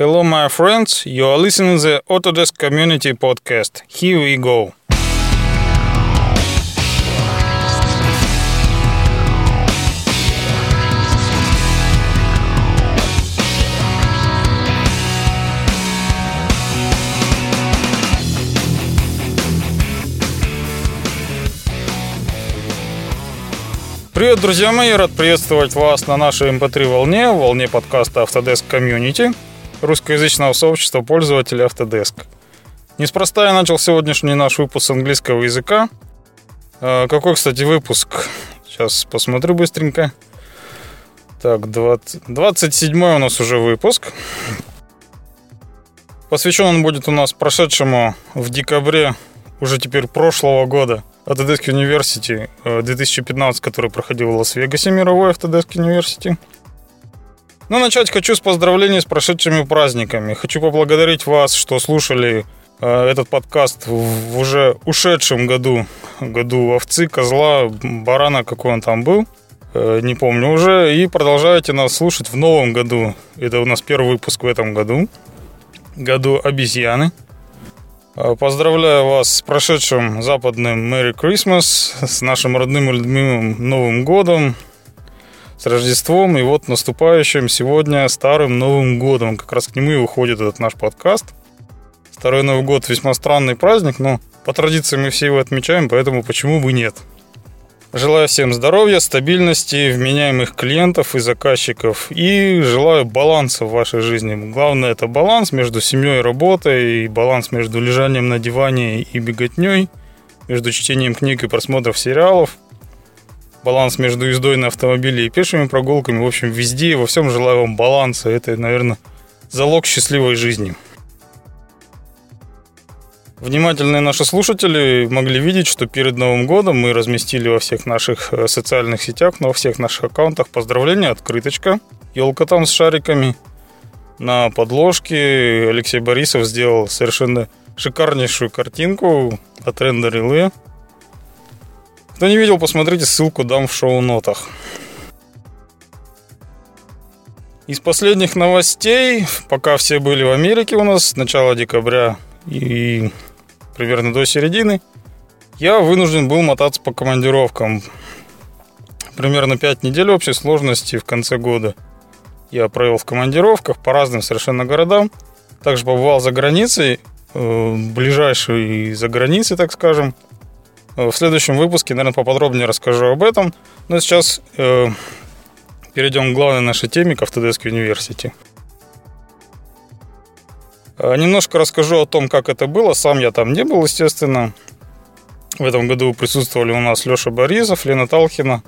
Hello, my friends. You are listening to the Autodesk Community Podcast. Here we go. Привет, друзья мои! Рад приветствовать вас на нашей MP3 эм волне, волне подкаста Autodesk Community, русскоязычного сообщества пользователей Autodesk. Неспроста я начал сегодняшний наш выпуск английского языка. А, какой, кстати, выпуск? Сейчас посмотрю быстренько. Так, 20... 27 у нас уже выпуск. Посвящен он будет у нас прошедшему в декабре уже теперь прошлого года Autodesk University 2015, который проходил в Лас-Вегасе, мировой Autodesk University. Но ну, начать хочу с поздравлений с прошедшими праздниками. Хочу поблагодарить вас, что слушали э, этот подкаст в уже ушедшем году, году овцы, козла, барана, какой он там был, э, не помню уже, и продолжаете нас слушать в новом году. Это у нас первый выпуск в этом году, году обезьяны. Э, поздравляю вас с прошедшим западным Merry Christmas, с нашим родным и любимым Новым годом, с Рождеством и вот наступающим сегодня Старым Новым Годом. Как раз к нему и уходит этот наш подкаст. Старый Новый год весьма странный праздник, но по традиции мы все его отмечаем, поэтому почему бы нет. Желаю всем здоровья, стабильности, вменяемых клиентов и заказчиков. И желаю баланса в вашей жизни. Главное это баланс между семьей и работой, и баланс между лежанием на диване и беготней, между чтением книг и просмотром сериалов, баланс между ездой на автомобиле и пешими прогулками. В общем, везде и во всем желаю вам баланса. Это, наверное, залог счастливой жизни. Внимательные наши слушатели могли видеть, что перед Новым годом мы разместили во всех наших э, социальных сетях, во всех наших аккаунтах поздравления, открыточка, елка там с шариками. На подложке Алексей Борисов сделал совершенно шикарнейшую картинку от рендерилы. Кто не видел, посмотрите, ссылку дам в шоу-нотах. Из последних новостей, пока все были в Америке у нас с начала декабря и примерно до середины, я вынужден был мотаться по командировкам. Примерно 5 недель общей сложности в конце года. Я провел в командировках по разным совершенно городам. Также побывал за границей, э, ближайшей за границей, так скажем. Э, в следующем выпуске, наверное, поподробнее расскажу об этом. Но сейчас э, перейдем к главной нашей теме, к Autodesk University. Э, немножко расскажу о том, как это было. Сам я там не был, естественно. В этом году присутствовали у нас Леша Борисов, Лена Талхина,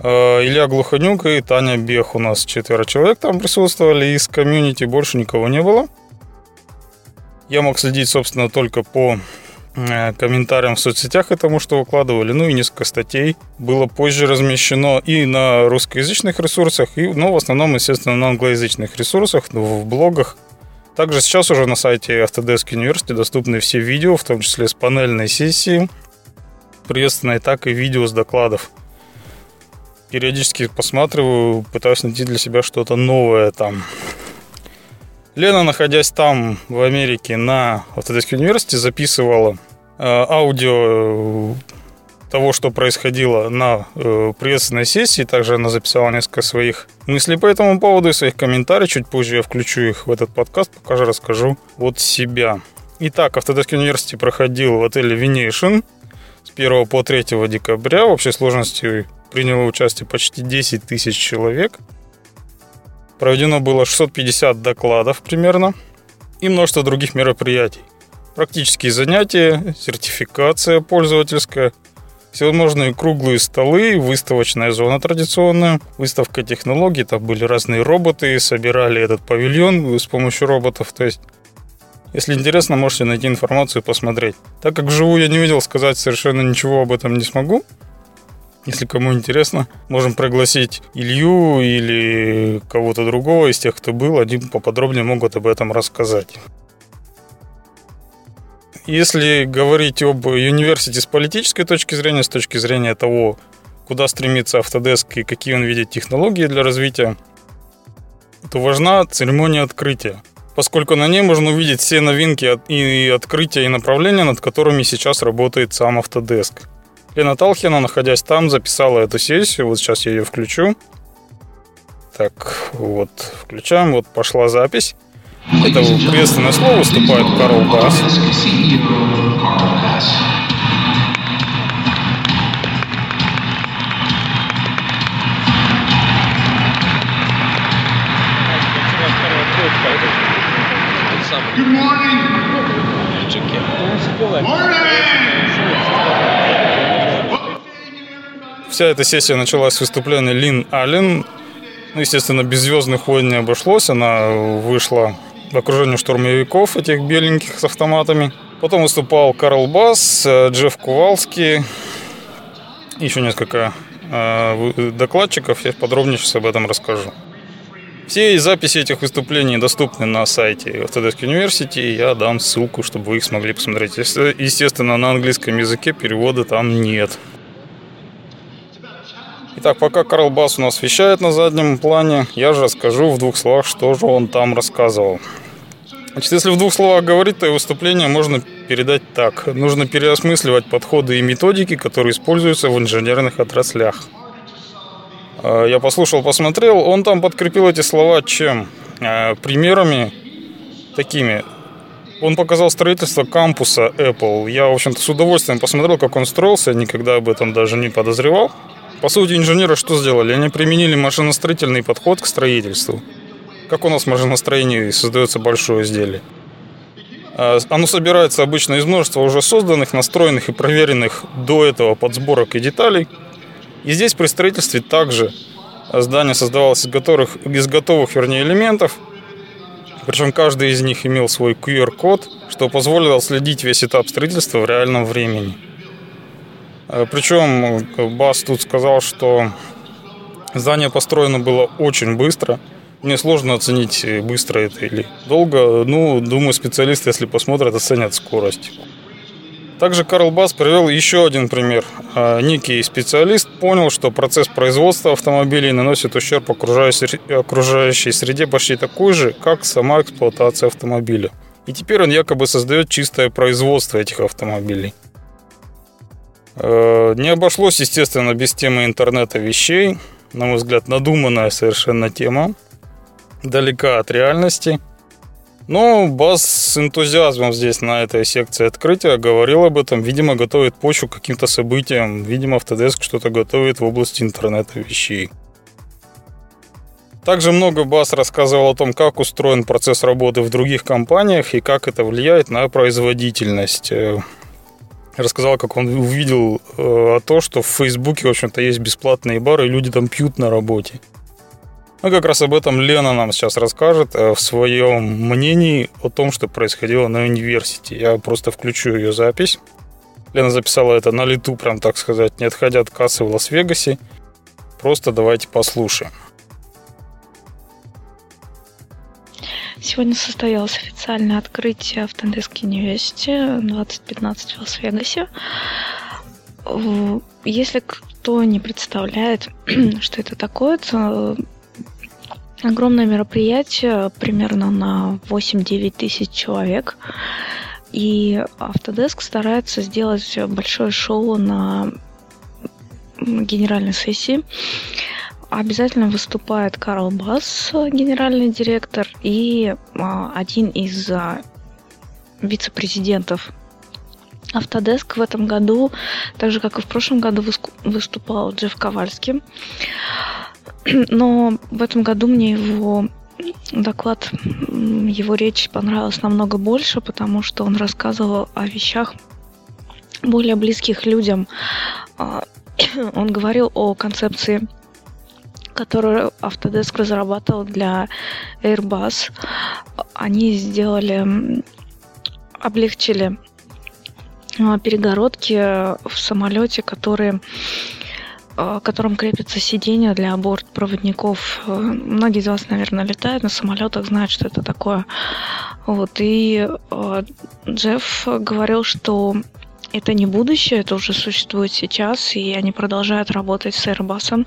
э, Илья Глуханюк и Таня Бех. У нас четверо человек там присутствовали. Из комьюнити больше никого не было. Я мог следить, собственно, только по комментариям в соцсетях этому, что выкладывали. Ну и несколько статей было позже размещено и на русскоязычных ресурсах, и, ну, в основном, естественно, на англоязычных ресурсах, в блогах также сейчас уже на сайте Autodesk University доступны все видео, в том числе с панельной сессии, приветственной, так и видео с докладов. Периодически посматриваю, пытаюсь найти для себя что-то новое там. Лена, находясь там, в Америке, на Autodesk University, записывала э, аудио того, что происходило на э, приветственной сессии. Также она записала несколько своих мыслей по этому поводу и своих комментариев. Чуть позже я включу их в этот подкаст, пока же расскажу от себя. Итак, Autodesk University проходил в отеле Venetian с 1 по 3 декабря. В общей сложности приняло участие почти 10 тысяч человек. Проведено было 650 докладов примерно и множество других мероприятий. Практические занятия, сертификация пользовательская – всевозможные круглые столы, выставочная зона традиционная, выставка технологий, там были разные роботы, собирали этот павильон с помощью роботов, то есть если интересно, можете найти информацию и посмотреть. Так как вживую я не видел, сказать совершенно ничего об этом не смогу. Если кому интересно, можем пригласить Илью или кого-то другого из тех, кто был, они поподробнее могут об этом рассказать. Если говорить об университете с политической точки зрения, с точки зрения того, куда стремится Autodesk и какие он видит технологии для развития, то важна церемония открытия. поскольку на ней можно увидеть все новинки и открытия и направления, над которыми сейчас работает сам Autodesk. Лена Талхина, находясь там, записала эту сессию. Вот сейчас я ее включу. Так, вот, включаем. Вот пошла запись. Это приветственное слово выступает Карл Басс. Good morning. Вся эта сессия началась с выступления Лин Аллен. Ну, естественно, без «Звездных войн» не обошлось. Она вышла в окружении штурмовиков этих беленьких с автоматами. Потом выступал Карл Басс, э, Джефф Кувалский, еще несколько э, докладчиков. Я подробнее сейчас об этом расскажу. Все записи этих выступлений доступны на сайте Autodesk University. Я дам ссылку, чтобы вы их смогли посмотреть. Естественно, на английском языке перевода там нет. Итак, пока Карл Бас у нас вещает на заднем плане, я же расскажу в двух словах, что же он там рассказывал. Значит, если в двух словах говорить, то выступление можно передать так. Нужно переосмысливать подходы и методики, которые используются в инженерных отраслях. А, я послушал, посмотрел. Он там подкрепил эти слова чем? А, примерами такими. Он показал строительство кампуса Apple. Я, в общем-то, с удовольствием посмотрел, как он строился. Никогда об этом даже не подозревал. По сути, инженеры что сделали? Они применили машиностроительный подход к строительству. Как у нас в машиностроении создается большое изделие? А, оно собирается обычно из множества уже созданных, настроенных и проверенных до этого подсборок и деталей – и здесь при строительстве также здание создавалось из готовых, из готовых вернее, элементов. Причем каждый из них имел свой QR-код, что позволило следить весь этап строительства в реальном времени. Э, Причем Бас тут сказал, что здание построено было очень быстро. Мне сложно оценить, быстро это или долго. Ну, думаю, специалисты, если посмотрят, оценят скорость. Также Карл Бас привел еще один пример. Некий специалист понял, что процесс производства автомобилей наносит ущерб окружающей среде почти такой же, как сама эксплуатация автомобиля. И теперь он якобы создает чистое производство этих автомобилей. А, не обошлось, естественно, без темы интернета вещей. На мой взгляд, надуманная совершенно тема. Далека от реальности – но Бас с энтузиазмом здесь на этой секции открытия говорил об этом. Видимо, готовит почву к каким-то событиям. Видимо, Autodesk что-то готовит в области интернета вещей. Также много Бас рассказывал о том, как устроен процесс работы в других компаниях и как это влияет на производительность. Рассказал, как он увидел э, то, что в Фейсбуке, в общем-то, есть бесплатные бары, и люди там пьют на работе. Ну, как раз об этом Лена нам сейчас расскажет э, в своем мнении о том, что происходило на университете. Я просто включу ее запись. Лена записала это на лету, прям так сказать, не отходя от кассы в Лас-Вегасе. Просто давайте послушаем. Сегодня состоялось официальное открытие в Тендеске университете 2015 в Лас-Вегасе. Если кто не представляет, что это такое, то огромное мероприятие, примерно на 8-9 тысяч человек. И Autodesk старается сделать большое шоу на генеральной сессии. Обязательно выступает Карл Басс, генеральный директор, и а, один из а, вице-президентов Autodesk в этом году, так же как и в прошлом году, выступал Джефф Ковальский. Но в этом году мне его доклад, его речь понравилась намного больше, потому что он рассказывал о вещах более близких людям. А, он говорил о концепции, которую Autodesk разрабатывал для Airbus. Они сделали, облегчили а, перегородки в самолете, которые Э, котором крепится сиденье для бортпроводников. Э, многие из вас, наверное, летают на самолетах, знают, что это такое. Вот, и э, Джефф говорил, что это не будущее, это уже существует сейчас, и они продолжают работать с Airbus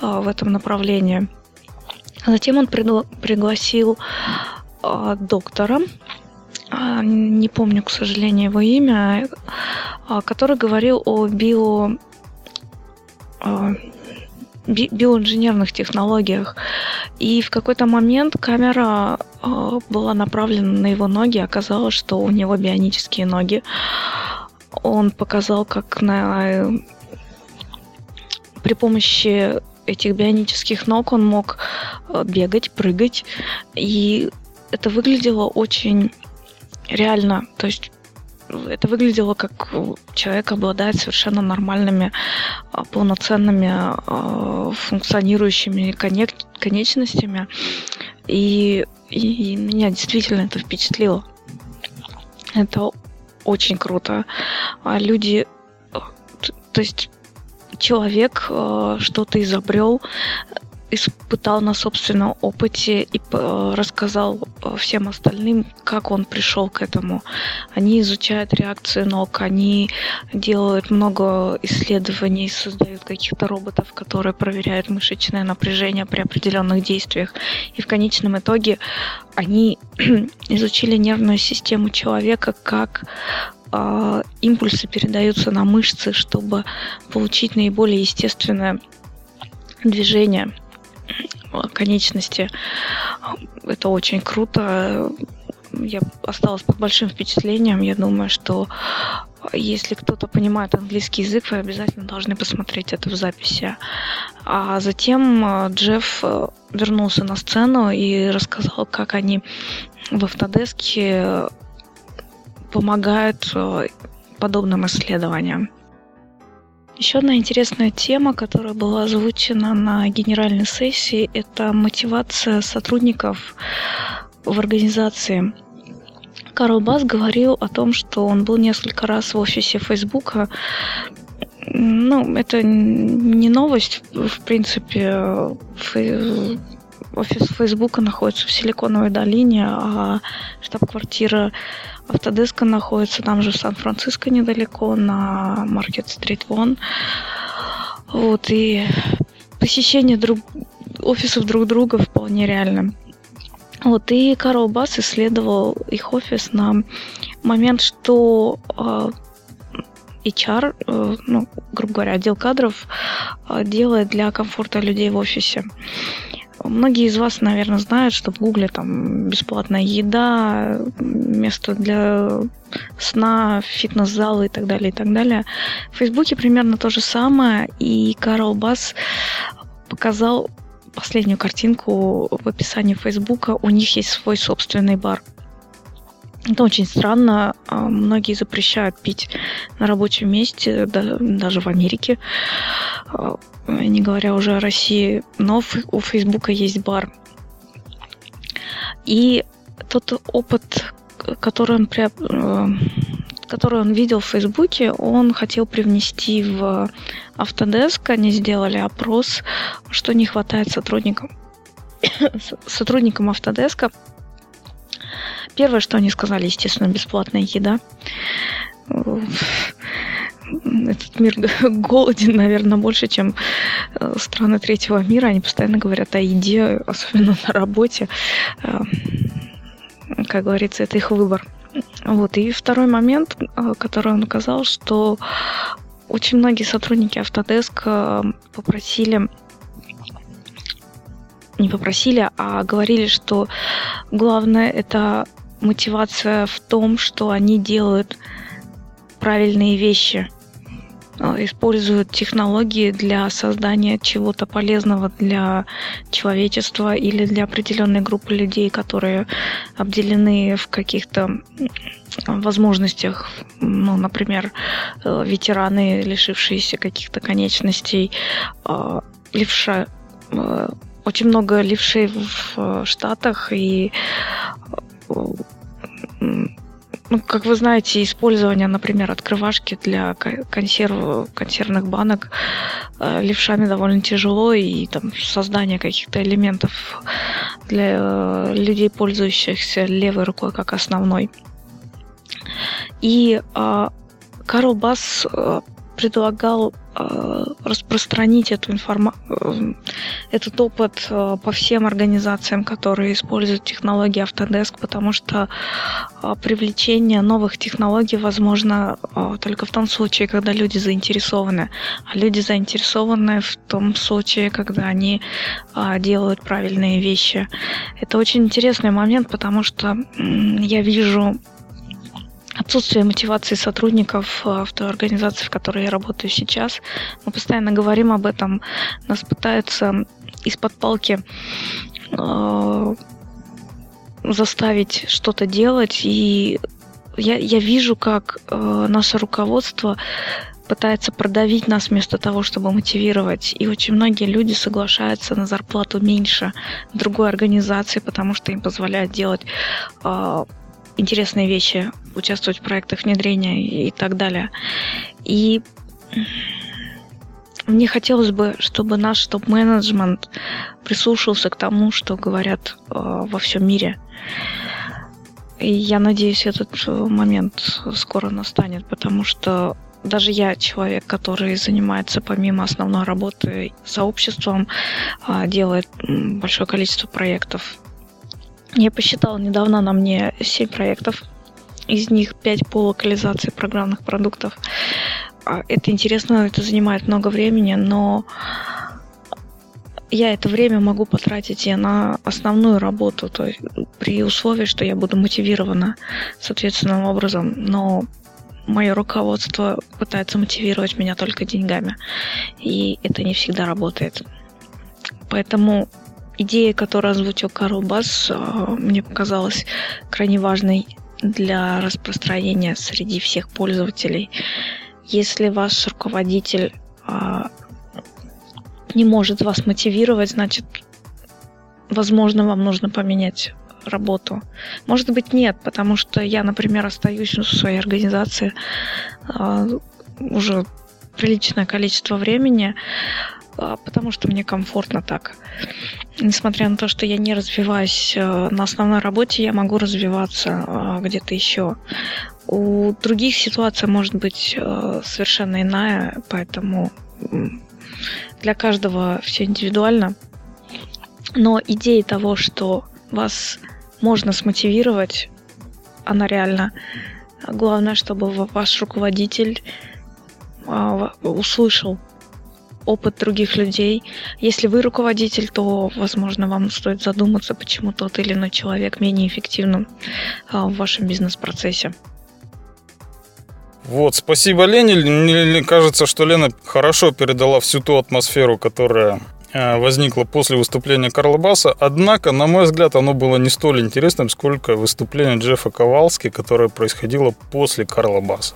в этом направлении. Затем он пригласил э, доктора, э, не помню, к сожалению, его имя, э, который говорил о био э, би- биоинженерных технологиях. И в какой-то момент камера э, была направлена на его ноги, оказалось, что у него бионические ноги. Он показал, как на при помощи этих бионических ног он мог э, бегать, прыгать, и это выглядело очень реально. То есть это выглядело как человек обладает совершенно нормальными, а, полноценными, функционирующими конечностями. И, и меня действительно это впечатлило. Это очень круто. А люди, то есть человек что-то изобрел, испытал на собственном опыте и э, рассказал э, всем остальным, как он пришел к этому. Они изучают реакции ног, они делают много исследований, создают каких-то роботов, которые проверяют мышечное напряжение при определенных действиях. И в конечном итоге они изучили нервную систему человека, как э, импульсы передаются на мышцы, чтобы получить наиболее естественное движение конечности. Это очень круто. Я осталась под большим впечатлением. Я думаю, что если кто-то понимает английский язык, вы обязательно должны посмотреть это в записи. А затем э, Джефф э, вернулся на сцену и рассказал, как они в Автодеске помогают э, подобным исследованиям. Еще одна интересная тема, которая была озвучена на генеральной сессии, это мотивация сотрудников в организации. Карл Бас говорил о том, что он был несколько раз в офисе Фейсбука. Ну, это не новость, в принципе. Офис Фейсбука находится в Силиконовой долине, а штаб-квартира Автодеска находится там же в Сан-Франциско недалеко, на Маркет-стрит Вон. Вот, и посещение друг... офисов друг друга вполне реально. Вот, и Карл Бас исследовал их офис на момент, что э, HR, э, ну, грубо говоря, отдел кадров э, делает для комфорта людей в офисе. Многие из вас, наверное, знают, что в Гугле там бесплатная еда, место для сна, фитнес-залы и так далее, и так далее. В Фейсбуке примерно то же самое, и Карл Бас показал последнюю картинку в описании Фейсбука. У них есть свой собственный бар. Это очень странно. А, многие запрещают пить на рабочем месте, даже в Америке. А, не говоря уже о России, но у Фейсбука есть бар. И тот опыт, который он, при, э, который он видел в Фейсбуке, он хотел привнести в Autodesk. Они сделали опрос, что не хватает сотрудникам, сотрудникам Autodesk. Первое, что они сказали, естественно, бесплатная еда этот мир голоден, наверное, больше, чем э, страны третьего мира. Они постоянно говорят о еде, особенно на работе. Э, как говорится, это их выбор. Вот. И второй момент, э, который он указал, что очень многие сотрудники Autodesk попросили не попросили, а говорили, что главное это мотивация в том, что они делают правильные вещи. Э, используют технологии для создания чего-то полезного для человечества или для определенной группы людей, которые обделены в каких-то возможностях, ну, например, э, ветераны, лишившиеся каких-то конечностей, э, левша, очень много левшей в Штатах и ну, как вы знаете, использование, например, открывашки для консерв, консервных банок э, левшами довольно тяжело, и там создание каких-то элементов для э, людей, пользующихся левой рукой как основной. И э, Карл Бас э, предлагал э, распространить эту информа- э, этот опыт э, по всем организациям, которые используют технологии Autodesk, потому что э, привлечение новых технологий возможно э, только в том случае, когда люди заинтересованы. А люди заинтересованы в том случае, когда они э, делают правильные вещи. Это очень интересный момент, потому что э, я вижу отсутствие мотивации сотрудников э, в той организации, в которой я работаю сейчас. Мы постоянно говорим об этом. Нас пытаются из-под палки э, заставить что-то делать. И я, я вижу, как э, наше руководство пытается продавить нас вместо того, чтобы мотивировать. И очень многие люди соглашаются на зарплату меньше другой организации, потому что им позволяют делать э, интересные вещи, участвовать в проектах внедрения и так далее. И мне хотелось бы, чтобы наш топ-менеджмент прислушался к тому, что говорят э, во всем мире. И я надеюсь, этот момент скоро настанет, потому что даже я человек, который занимается помимо основной работы сообществом, э, делает большое количество проектов я посчитала недавно на мне 7 проектов. Из них 5 по локализации программных продуктов. А, это интересно, это занимает много времени, но я это время могу потратить и на основную работу, то есть при условии, что я буду мотивирована соответственным образом, но мое руководство пытается мотивировать меня только деньгами, и это не всегда работает. Поэтому идея, которую озвучил Карл Бас, а, мне показалась крайне важной для распространения среди всех пользователей. Если ваш руководитель а, не может вас мотивировать, значит, возможно, вам нужно поменять работу. Может быть, нет, потому что я, например, остаюсь в своей организации а, уже приличное количество времени, потому что мне комфортно так несмотря на то, что я не развиваюсь э, на основной работе, я могу развиваться э, где-то еще. У других ситуация может быть э, совершенно иная, поэтому для каждого все индивидуально. Но идея того, что вас можно смотивировать, она реально. Главное, чтобы ваш руководитель услышал опыт других людей. Если вы руководитель, то, возможно, вам стоит задуматься, почему тот или иной человек менее эффективным а, в вашем бизнес-процессе. Вот, спасибо Лене. Мне кажется, что Лена хорошо передала всю ту атмосферу, которая а, возникла после выступления Карла Басса. Однако, на мой взгляд, оно было не столь интересным, сколько выступление Джеффа Ковалски, которое происходило после Карла Басса.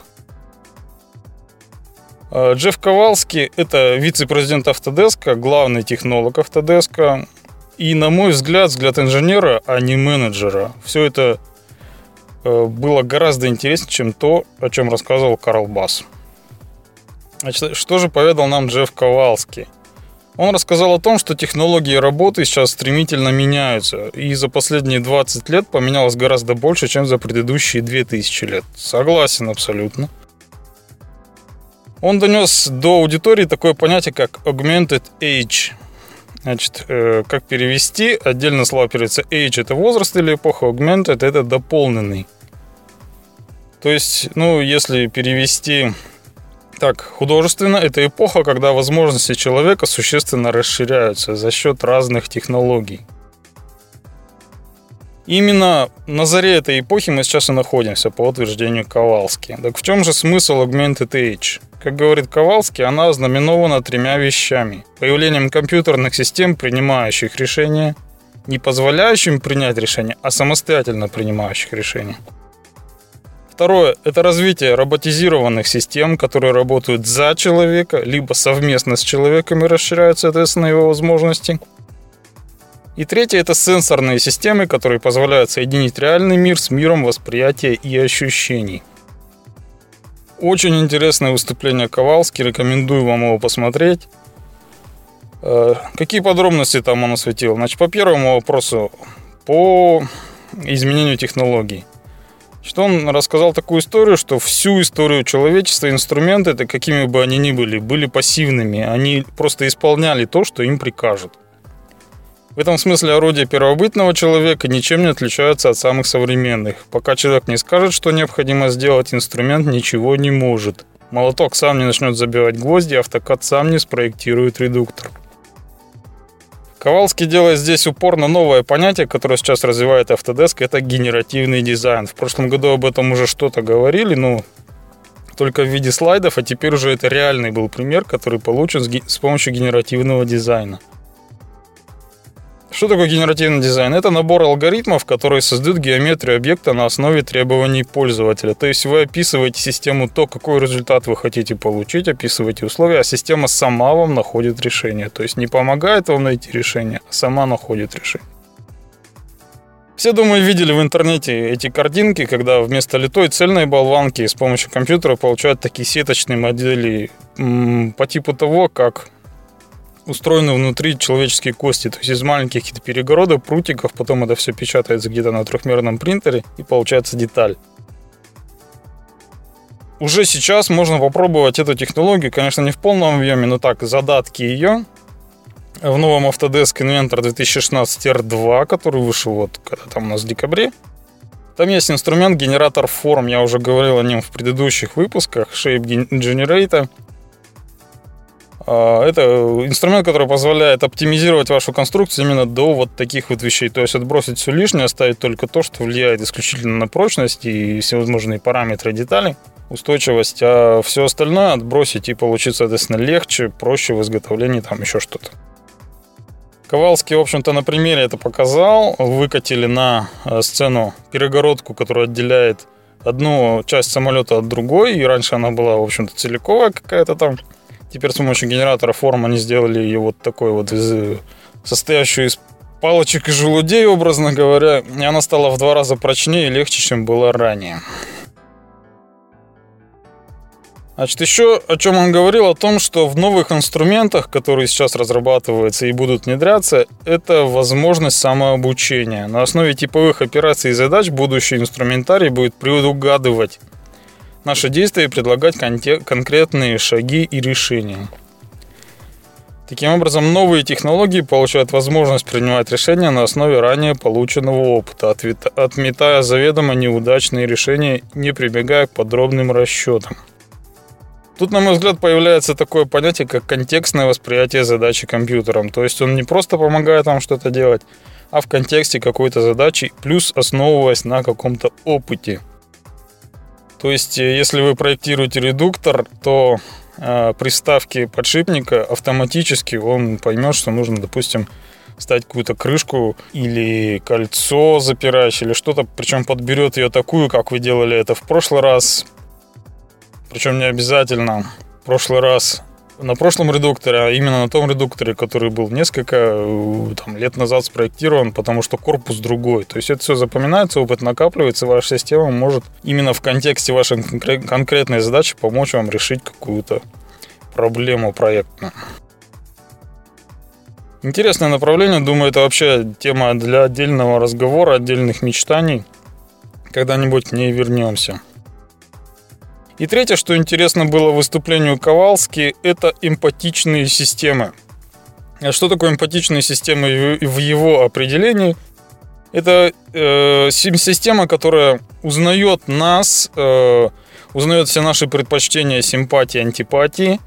Э, Джефф Ковалский – это вице-президент Автодеска, главный технолог Автодеска. И, на мой взгляд, взгляд инженера, а не менеджера. Все это э, было гораздо интереснее, чем то, о чем рассказывал Карл Бас. Значит, что же поведал нам Джефф Ковалский? Он рассказал о том, что технологии работы сейчас стремительно меняются, и за последние 20 лет поменялось гораздо больше, чем за предыдущие 2000 лет. Согласен абсолютно. Он донес до аудитории такое понятие, как augmented age. Значит, э, как перевести? Отдельно слово переводится age – это возраст или эпоха, augmented – это дополненный. То есть, ну, если перевести так художественно, это эпоха, когда возможности человека существенно расширяются за счет разных технологий. Именно на заре этой эпохи мы сейчас и находимся, по утверждению Ковалски. Так в чем же смысл Augmented Age? Как говорит Ковалский, она ознаменована тремя вещами. Появлением компьютерных систем, принимающих решения, не позволяющим принять решение, а самостоятельно принимающих решения. Второе – это развитие роботизированных систем, которые работают за человека, либо совместно с человеком и расширяют, соответственно, его возможности. И третье – это сенсорные системы, которые позволяют соединить реальный мир с миром восприятия и ощущений – очень интересное выступление Ковалски, рекомендую вам его посмотреть. Э, какие подробности там он осветил? Значит, по первому вопросу, по изменению технологий. Что он рассказал такую историю, что всю историю человечества инструменты, это какими бы они ни были, были пассивными. Они просто исполняли то, что им прикажут. В этом смысле орудия первобытного человека ничем не отличаются от самых современных. Пока человек не скажет, что необходимо сделать, инструмент ничего не может. Молоток сам не начнет забивать гвозди, автокад сам не спроектирует редуктор. Ковалский делает здесь упор на новое понятие, которое сейчас развивает Autodesk, это генеративный дизайн. В прошлом году об этом уже что-то говорили, но только в виде слайдов, а теперь уже это реальный был пример, который получен с помощью генеративного дизайна. Что такое генеративный дизайн? Это набор алгоритмов, которые создают геометрию объекта на основе требований пользователя. То есть вы описываете систему то, какой результат вы хотите получить, описываете условия, а система сама вам находит решение. То есть не помогает вам найти решение, а сама находит решение. Все, думаю, видели в интернете эти картинки, когда вместо литой цельной болванки с помощью компьютера получают такие сеточные модели по типу того, как устроены внутри человеческие кости. То есть из маленьких каких-то перегородок, прутиков, потом это все печатается где-то на трехмерном принтере и получается деталь. Уже сейчас можно попробовать эту технологию, конечно, не в полном объеме, но так, задатки ее в новом Autodesk Inventor 2016 R2, который вышел вот когда там у нас в декабре. Там есть инструмент генератор форм, я уже говорил о нем в предыдущих выпусках, Shape Generator. А, это инструмент, который позволяет оптимизировать вашу конструкцию именно до вот таких вот вещей. То есть отбросить все лишнее, оставить только то, что влияет исключительно на прочность и всевозможные параметры деталей, устойчивость, а все остальное отбросить и получить, соответственно, легче, проще в изготовлении там еще что-то. Ковалский, в общем-то, на примере это показал. Выкатили на э, сцену перегородку, которая отделяет одну часть самолета от другой. И раньше она была, в общем-то, целиковая какая-то там. Теперь с помощью генератора форм они сделали ее вот такой вот, из, состоящую из палочек и желудей, образно говоря. И она стала в два раза прочнее и легче, чем была ранее. Значит, еще о чем он говорил, о том, что в новых инструментах, которые сейчас разрабатываются и будут внедряться, это возможность самообучения. На основе типовых операций и задач будущий инструментарий будет предугадывать наши действия и предлагать конкретные шаги и решения. Таким образом, новые технологии получают возможность принимать решения на основе ранее полученного опыта, отметая заведомо неудачные решения, не прибегая к подробным расчетам. Тут, на мой взгляд, появляется такое понятие, как контекстное восприятие задачи компьютером. То есть он не просто помогает вам что-то делать, а в контексте какой-то задачи, плюс основываясь на каком-то опыте – то есть, э, если вы проектируете редуктор, то э, при вставке подшипника автоматически он поймет, что нужно, допустим, ставить какую-то крышку или кольцо запирающее или что-то, причем подберет ее такую, как вы делали это в прошлый раз. Причем не обязательно. В прошлый раз на прошлом редукторе, а именно на том редукторе, который был несколько э, там, лет назад спроектирован, потому что корпус другой. То есть это все запоминается, опыт накапливается, ваша система может именно в контексте вашей конкретной задачи помочь вам решить какую-то проблему проектную. Интересное направление, думаю, это вообще тема для отдельного разговора, отдельных мечтаний. Когда-нибудь к ней вернемся. И третье, что интересно было выступлению Ковалски, это эмпатичные системы. А что такое эмпатичные системы в его определении? Это э, система, которая узнает нас, э, узнает все наши предпочтения, симпатии, антипатии,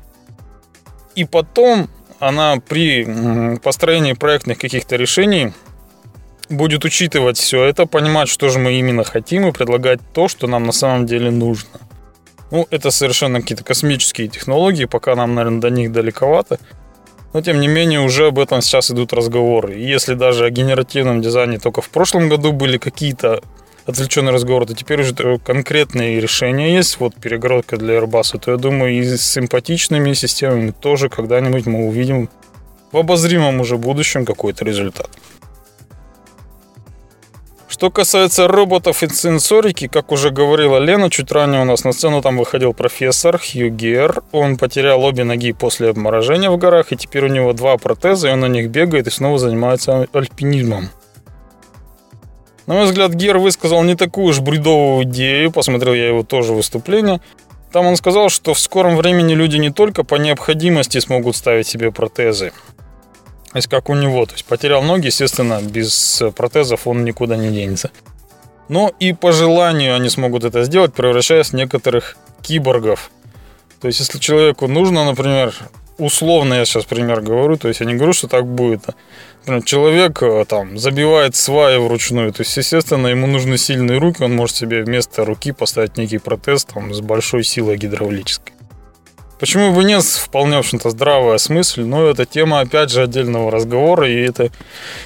и потом она при построении проектных каких-то решений будет учитывать все это, понимать, что же мы именно хотим и предлагать то, что нам на самом деле нужно. Ну, это совершенно какие-то космические технологии, пока нам, наверное, до них далековато. Но, тем не менее, уже об этом сейчас идут разговоры. И если даже о генеративном дизайне только в прошлом году были какие-то отвлеченные разговоры, то теперь уже конкретные решения есть, вот перегородка для Airbus, то я думаю, и с симпатичными системами тоже когда-нибудь мы увидим в обозримом уже будущем какой-то результат. Что касается роботов и сенсорики, как уже говорила Лена, чуть ранее у нас на сцену там выходил профессор Хью Гер. Он потерял обе ноги после обморожения в горах, и теперь у него два протеза, и он на них бегает и снова занимается альпинизмом. На мой взгляд, Гер высказал не такую уж бредовую идею, посмотрел я его тоже выступление. Там он сказал, что в скором времени люди не только по необходимости смогут ставить себе протезы, есть как у него, то есть потерял ноги, естественно, без протезов он никуда не денется. Но и по желанию они смогут это сделать, превращаясь в некоторых киборгов. То есть если человеку нужно, например, условно я сейчас пример говорю, то есть я не говорю, что так будет. Например, человек э, там забивает сваи вручную, то есть, естественно, ему нужны сильные руки, он может себе вместо руки поставить некий протез там, с большой силой гидравлической. Почему бы нет, вполне, в общем-то, здравая смысль, но это тема, опять же, отдельного разговора, и это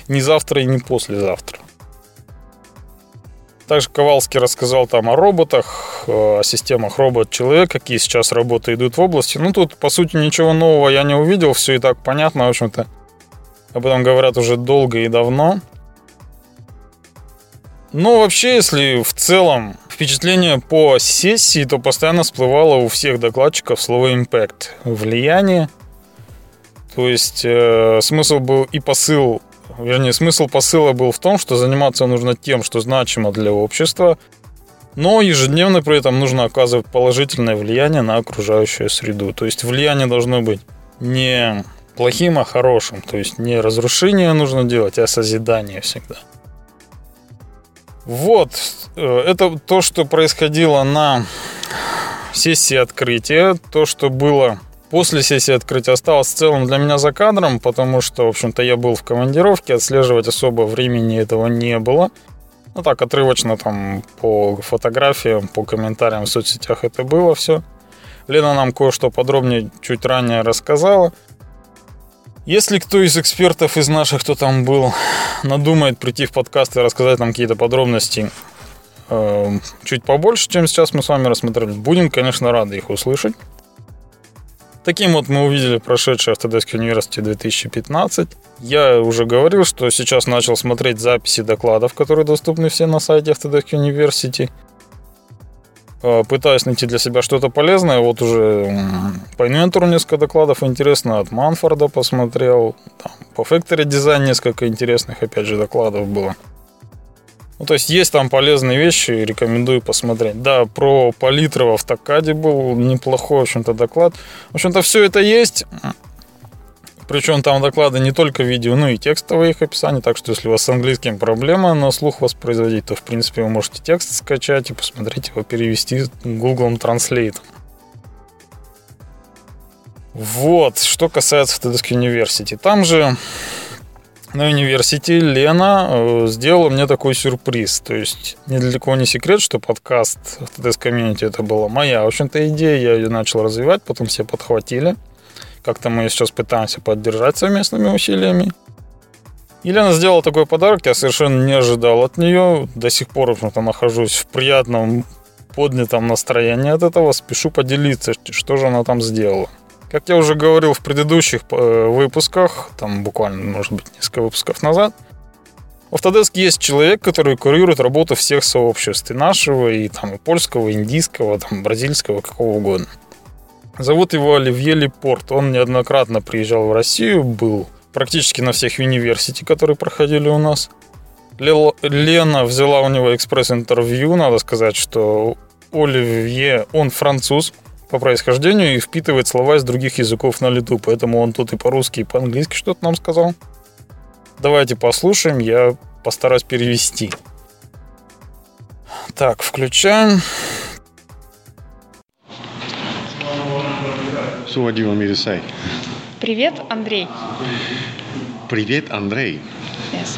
не завтра и не послезавтра. Также Ковалский рассказал там о роботах, о системах робот-человек, какие сейчас работы идут в области. Ну, тут, по сути, ничего нового я не увидел, все и так понятно, в общем-то. Об этом говорят уже долго и давно. Но вообще, если в целом впечатление по сессии, то постоянно всплывало у всех докладчиков слово impact, влияние. То есть э, смысл был и посыл вернее, смысл посыла был в том, что заниматься нужно тем, что значимо для общества, но ежедневно при этом нужно оказывать положительное влияние на окружающую среду. То есть влияние должно быть не плохим, а хорошим. То есть не разрушение нужно делать, а созидание всегда. Вот, э, это то, что происходило на сессии открытия, то, что было После сессии открытия осталось в целом для меня за кадром, потому что, в общем-то, я был в командировке, отслеживать особо времени этого не было. Ну так, отрывочно там по фотографиям, по комментариям в соцсетях это было все. Лена нам кое-что подробнее чуть ранее рассказала. Если кто из экспертов из наших, кто там был, надумает прийти в подкаст и рассказать нам какие-то подробности э, чуть побольше, чем сейчас мы с вами рассмотрели, будем, конечно, рады их услышать. Таким вот мы увидели прошедший Autodesk University 2015. Я уже говорил, что сейчас начал смотреть записи докладов, которые доступны все на сайте Autodesk University. А, пытаюсь найти для себя что-то полезное. Вот уже по инвентору несколько докладов интересно. От Манфорда посмотрел. Там, по Factory Design несколько интересных, опять же, докладов было. Ну, то есть есть там полезные вещи, рекомендую посмотреть. Да, про палитры в автокаде был неплохой, в общем-то, доклад. В общем-то, все это есть. Причем там доклады не только видео, но и текстовые их описания. Так что, если у вас с английским проблема на слух воспроизводить, то, в принципе, вы можете текст скачать и посмотреть его, перевести Google Translate. Вот, что касается Autodesk University. Там же на университете Лена э, сделала мне такой сюрприз. То есть, недалеко не секрет, что подкаст Autodesk Community это была моя, в общем-то, идея. Я ее начал развивать, потом все подхватили. Как-то мы сейчас пытаемся поддержать совместными усилиями. Елена сделала такой подарок, я совершенно не ожидал от нее. До сих пор, в общем-то, нахожусь в приятном поднятом настроении от этого. Спешу поделиться, что же она там сделала. Как я уже говорил в предыдущих э, выпусках, там буквально, может быть, несколько выпусков назад, в Autodesk есть человек, который курирует работу всех сообществ, и нашего, и там и польского, и индийского, там, бразильского, какого угодно. Зовут его Оливье Лепорт. Он неоднократно приезжал в Россию, был практически на всех университетах, которые проходили у нас. Лена взяла у него экспресс-интервью. Надо сказать, что Оливье, он француз, по происхождению и впитывает слова из других языков на лету, поэтому он тут и по-русски, и по-английски что-то нам сказал. Давайте послушаем, я постараюсь перевести. Так, включаем. So what do you want me to say? Привет, Андрей. Привет, Андрей. Yes.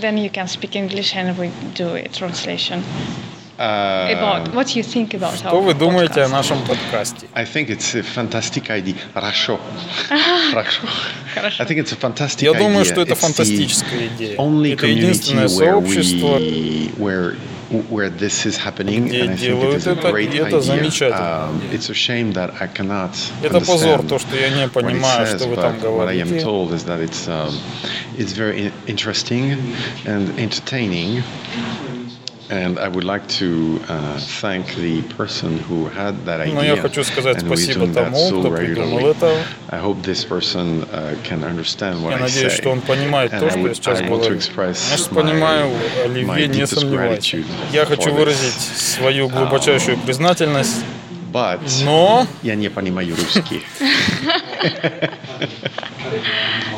Then you can speak English and we do a translation. Uh, About what you think about Что our вы думаете о podcast. нашем подкасте? I think it's a fantastic idea. Хорошо. Хорошо. Хорошо. I think it's a fantastic Я idea. думаю, что это It's the фантастическая идея. Only Это community единственное where сообщество, we, where where this is happening, Где and I think it делают is a это, great и это idea. замечательно. Um, it's a shame that I cannot Это позор, understand то, что я не what it понимаю, says, что вы but там what I am говорите. told is that it's um, it's very in- interesting and entertaining. And I would like to uh, thank the person who had that idea. Но я хочу сказать and who is спасибо doing that тому, so кто придумал regularly. это. I hope this person uh, can understand what Я I надеюсь, say. что он понимает And то, I что я would- сейчас I want to говорю. express Значит, my- понимаю, my Оливье, не deepest сомневайся. gratitude Я хочу for this. выразить свою глубочайшую признательность, But но я не понимаю русский.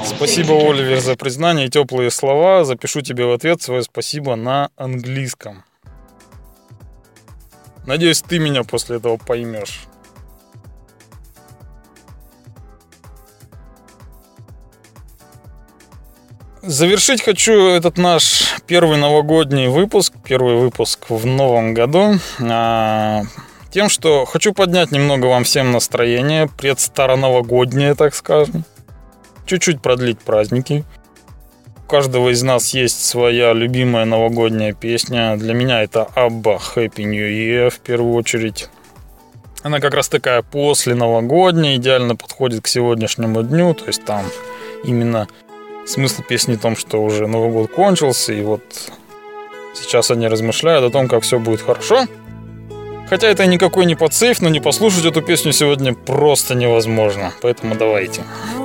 спасибо, Оливер, за признание и теплые слова. Запишу тебе в ответ свое спасибо на английском. Надеюсь, ты меня после этого поймешь. Завершить хочу этот наш первый новогодний выпуск, первый выпуск в новом году, а, тем, что хочу поднять немного вам всем настроение, предстароновогоднее, так скажем. Чуть-чуть продлить праздники. У каждого из нас есть своя любимая новогодняя песня. Для меня это Абба Happy New Year в первую очередь. Она как раз такая после новогодняя, идеально подходит к сегодняшнему дню. То есть там именно смысл песни в том, что уже Новый год кончился, и вот сейчас они размышляют о том, как все будет хорошо. Хотя это никакой не подсейф, но не послушать эту песню сегодня просто невозможно. Поэтому давайте. No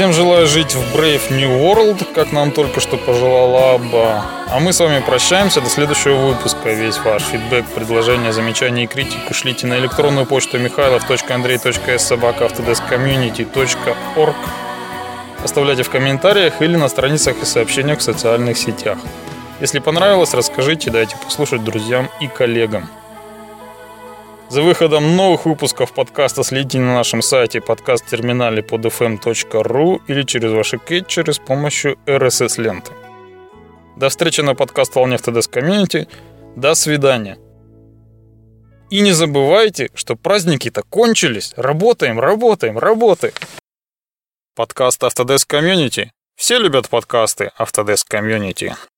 Всем желаю жить в Brave New World, как нам только что пожелала Абба. А мы с вами прощаемся до следующего выпуска. Весь ваш фидбэк, предложения, замечания и критику шлите на электронную почту михайлов.андрей.собака.автодескcommunity.org Оставляйте в комментариях или на страницах и сообщениях в социальных сетях. Если понравилось, расскажите, дайте послушать друзьям и коллегам. За выходом новых выпусков подкаста следите на нашем сайте подкаст-терминале под fm.ru или через ваши кетчеры с помощью RSS-ленты. До встречи на подкаст-волне Autodesk Community. До свидания. И не забывайте, что праздники-то кончились. Работаем, работаем, работаем. Подкаст Autodesk Community. Все любят подкасты Autodesk Community.